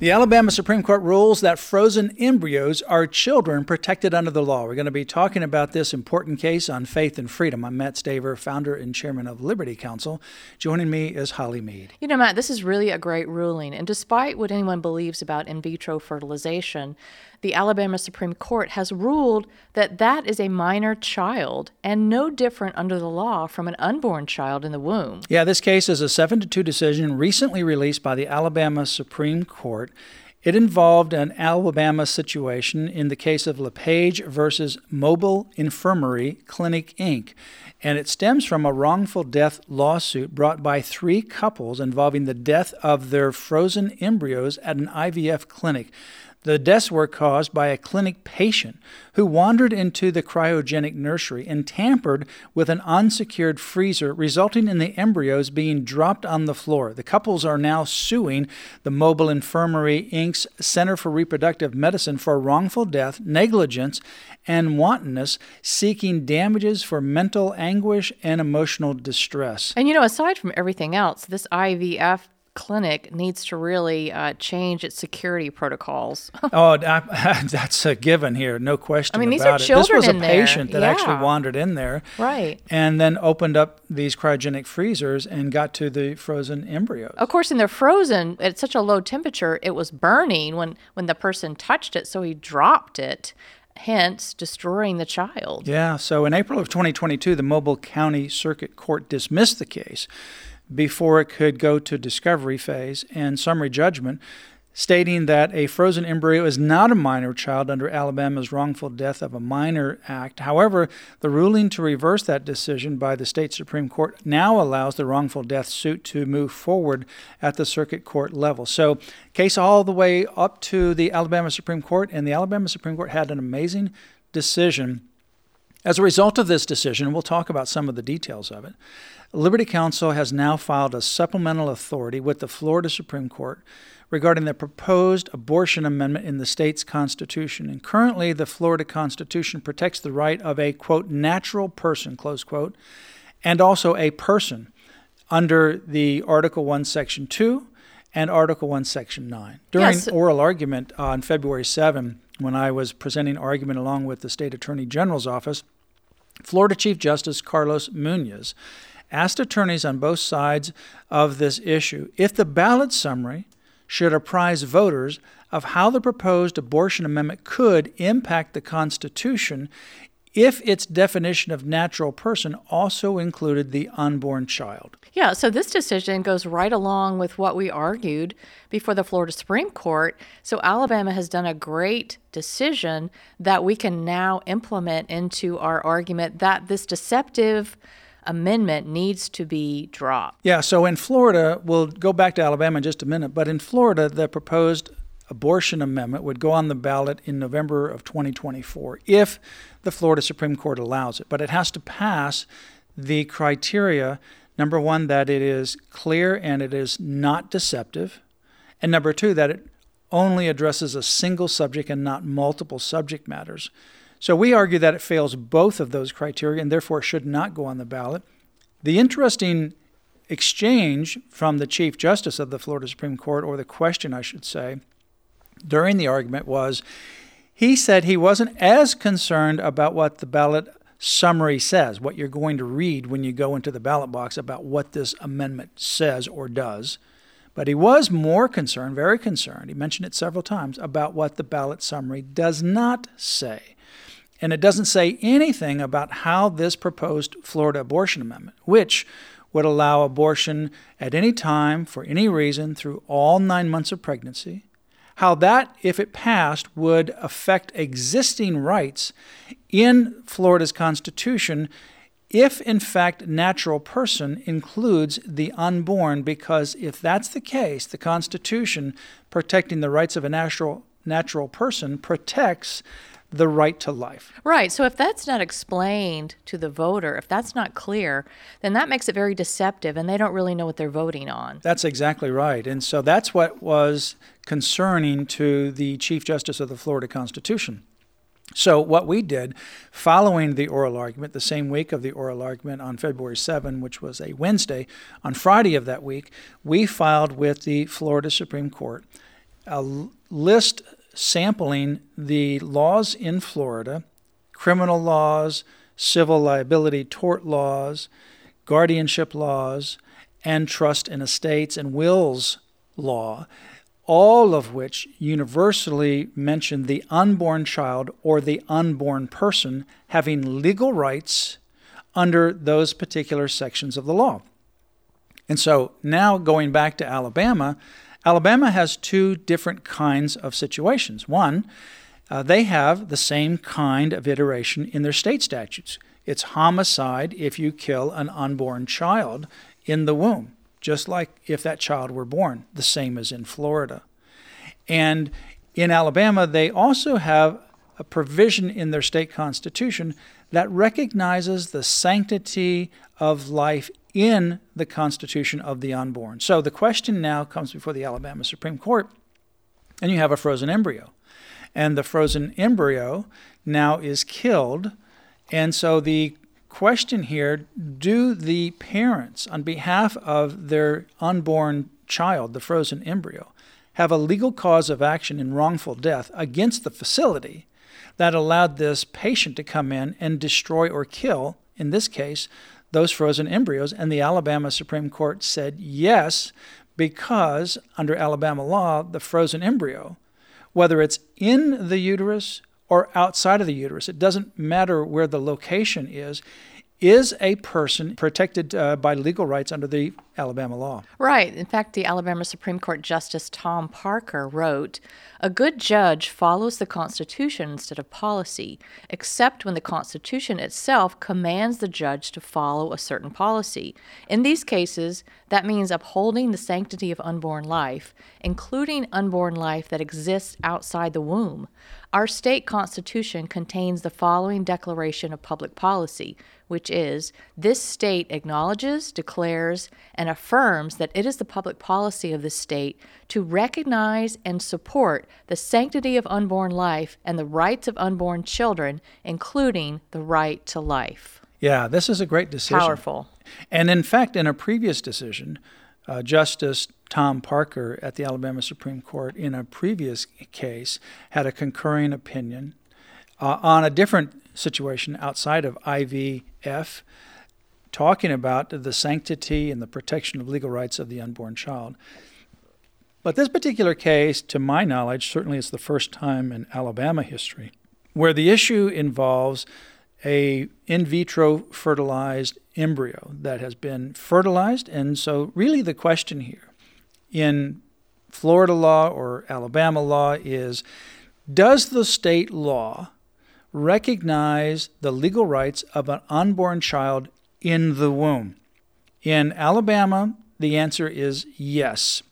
The Alabama Supreme Court rules that frozen embryos are children protected under the law. We're going to be talking about this important case on faith and freedom. I'm Mat Staver, founder and chairman of Liberty Counsel. Joining me is Holly Meade. You know, Mat, this is really a great ruling. And despite what anyone believes about in vitro fertilization, the Alabama Supreme Court has ruled that that is a minor child and no different under the law from an unborn child in the womb. Yeah, this case is a 7 to 2 decision recently released by the Alabama Supreme Court. It involved an Alabama situation in the case of LePage versus Mobile Infirmary Clinic Inc. And it stems from a wrongful death lawsuit brought by three couples involving the death of their frozen embryos at an IVF clinic. The deaths were caused by a clinic patient who wandered into the cryogenic nursery and tampered with an unsecured freezer, resulting in the embryos being dropped on the floor. The couples are now suing the Mobile Infirmary Inc.'s Center for Reproductive Medicine for wrongful death, negligence, and wantonness, seeking damages for mental anguish and emotional distress. And you know, aside from everything else, this IVF clinic needs to really uh, change its security protocols. oh, that's a given here, no question. I mean, these are children This was a patient there. that yeah. actually wandered in there, right, and then opened up these cryogenic freezers and got to the frozen embryos. Of course, and they're frozen at such a low temperature, it was burning when when the person touched it, so he dropped it hence destroying the child. Yeah, so in April of 2022, the Mobile County Circuit Court dismissed the case before it could go to discovery phase and summary judgment, stating that a frozen embryo is not a minor child under Alabama's Wrongful Death of a Minor Act. However, the ruling to reverse that decision by the state Supreme Court now allows the wrongful death suit to move forward at the circuit court level. So, case all the way up to the Alabama Supreme Court, and the Alabama Supreme Court had an amazing decision. As a result of this decision, we'll talk about some of the details of it. Liberty Counsel has now filed a supplemental authority with the Florida Supreme Court regarding the proposed abortion amendment in the state's constitution. And currently, the Florida Constitution protects the right of a, quote, natural person, close quote, and also a person under the Article 1, Section 2 and Article 1, Section 9. During Yes. oral argument on February 7, when I was presenting argument along with the State Attorney General's office, Florida Chief Justice Carlos Muñiz asked attorneys on both sides of this issue if the ballot summary should apprise voters of how the proposed abortion amendment could impact the Constitution if its definition of natural person also included the unborn child. Yeah, so this decision goes right along with what we argued before the Florida Supreme Court. So Alabama has done a great decision that we can now implement into our argument that this deceptive amendment needs to be dropped. Yeah, so in Florida, we'll go back to Alabama in just a minute, but in Florida, the proposed abortion amendment would go on the ballot in November of 2024 if the Florida Supreme Court allows it. But it has to pass the criteria number one, that it is clear and it is not deceptive, and number two, that it only addresses a single subject and not multiple subject matters. So we argue that it fails both of those criteria and therefore should not go on the ballot. The interesting exchange from the Chief Justice of the Florida Supreme Court, or the question, I should say, during the argument was he said he wasn't as concerned about what the ballot summary says, what you're going to read when you go into the ballot box about what this amendment says or does. But he was more concerned, very concerned, he mentioned it several times, about what the ballot summary does not say. And it doesn't say anything about how this proposed Florida abortion amendment, which would allow abortion at any time for any reason through all nine months of pregnancy, how that, if it passed, would affect existing rights in Florida's Constitution if, in fact, natural person includes the unborn, because if that's the case, the Constitution protecting the rights of a natural, natural person protects the right to life. Right. So if that's not explained to the voter, if that's not clear, then that makes it very deceptive and they don't really know what they're voting on. That's exactly right. And so that's what was concerning to the Chief Justice of the Florida Constitution. So, what we did following the oral argument, the same week of the oral argument on February 7, which was a Wednesday, on Friday of that week, we filed with the Florida Supreme Court a list sampling the laws in Florida criminal laws, civil liability tort laws, guardianship laws, and trust in estates and wills law, all of which universally mention the unborn child or the unborn person having legal rights under those particular sections of the law. And so now going back to Alabama, Alabama has two different kinds of situations. One, uh, they have the same kind of iteration in their state statutes. It's homicide if you kill an unborn child in the womb, just like if that child were born, the same as in Florida. And in Alabama, they also have a provision in their state constitution that recognizes the sanctity of life in the constitution of the unborn. So the question now comes before the Alabama Supreme Court, and you have a frozen embryo. And the frozen embryo now is killed. And so the question here do the parents, on behalf of their unborn child, the frozen embryo, have a legal cause of action in wrongful death against the facility that allowed this patient to come in and destroy or kill, in this case, those frozen embryos. And the Alabama Supreme Court said yes, because under Alabama law, the frozen embryo, whether it's in the uterus or outside of the uterus, it doesn't matter where the location is, is a person protected uh, by legal rights under the Alabama law. Right. In fact, the Alabama Supreme Court Justice Tom Parker wrote A good judge follows the Constitution instead of policy, except when the Constitution itself commands the judge to follow a certain policy. In these cases, that means upholding the sanctity of unborn life, including unborn life that exists outside the womb. Our state constitution contains the following declaration of public policy, which is this state acknowledges, declares, and affirms that it is the public policy of the state to recognize and support the sanctity of unborn life and the rights of unborn children, including the right to life. Yeah, this is a great decision. Powerful. And in fact, in a previous decision, uh, Justice Tom Parker at the Alabama Supreme Court, in a previous case, had a concurring opinion uh, on a different situation outside of IVF, talking about the sanctity and the protection of legal rights of the unborn child. But this particular case, to my knowledge, certainly is the first time in Alabama history where the issue involves a in vitro fertilized embryo that has been fertilized and so really the question here in Florida law or Alabama law is does the state law recognize the legal rights of an unborn child in the womb? In Alabama the answer is yes.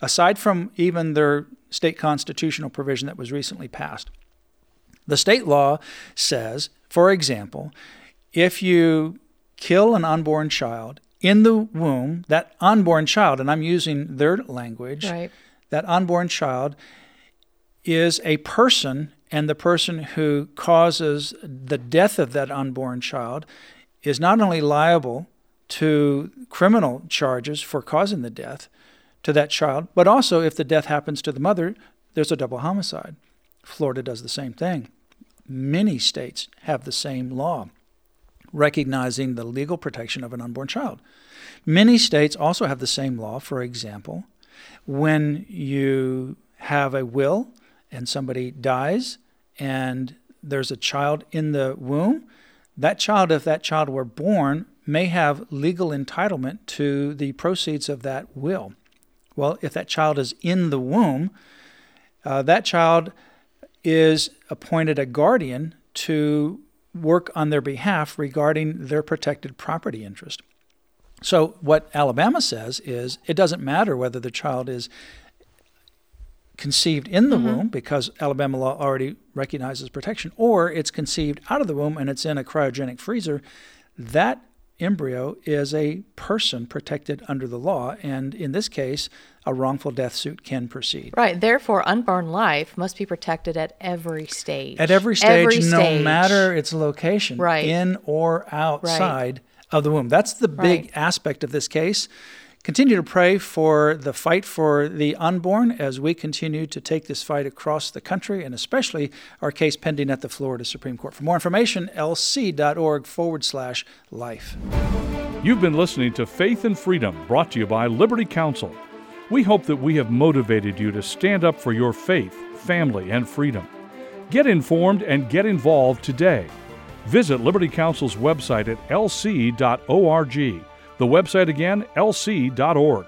Aside from even their state constitutional provision that was recently passed the state law says for example, if you kill an unborn child in the womb, that unborn child, and I'm using their language, right. that unborn child is a person, and the person who causes the death of that unborn child is not only liable to criminal charges for causing the death to that child, but also if the death happens to the mother, there's a double homicide. Florida does the same thing many states have the same law, recognizing the legal protection of an unborn child. Many states also have the same law. For example, when you have a will and somebody dies and there's a child in the womb, that child, if that child were born, may have legal entitlement to the proceeds of that will. Well, if that child is in the womb, uh, that child is appointed a guardian to work on their behalf regarding their protected property interest. So, what Alabama says is it doesn't matter whether the child is conceived in the mm-hmm. womb because Alabama law already recognizes protection, or it's conceived out of the womb and it's in a cryogenic freezer, that embryo is a person protected under the law. And in this case, a wrongful death suit can proceed. Right. Therefore, unborn life must be protected at every stage. At every stage, Every no stage. matter its location, Right. in or outside of the womb. That's the big Right. aspect of this case. Continue to pray for the fight for the unborn as we continue to take this fight across the country and especially our case pending at the Florida Supreme Court. For more information, lc.org forward slash life. You've been listening to Faith and Freedom, brought to you by Liberty Counsel. We hope that we have motivated you to stand up for your faith, family, and freedom. Get informed and get involved today. Visit Liberty Counsel's website at lc.org. The website again, lc.org.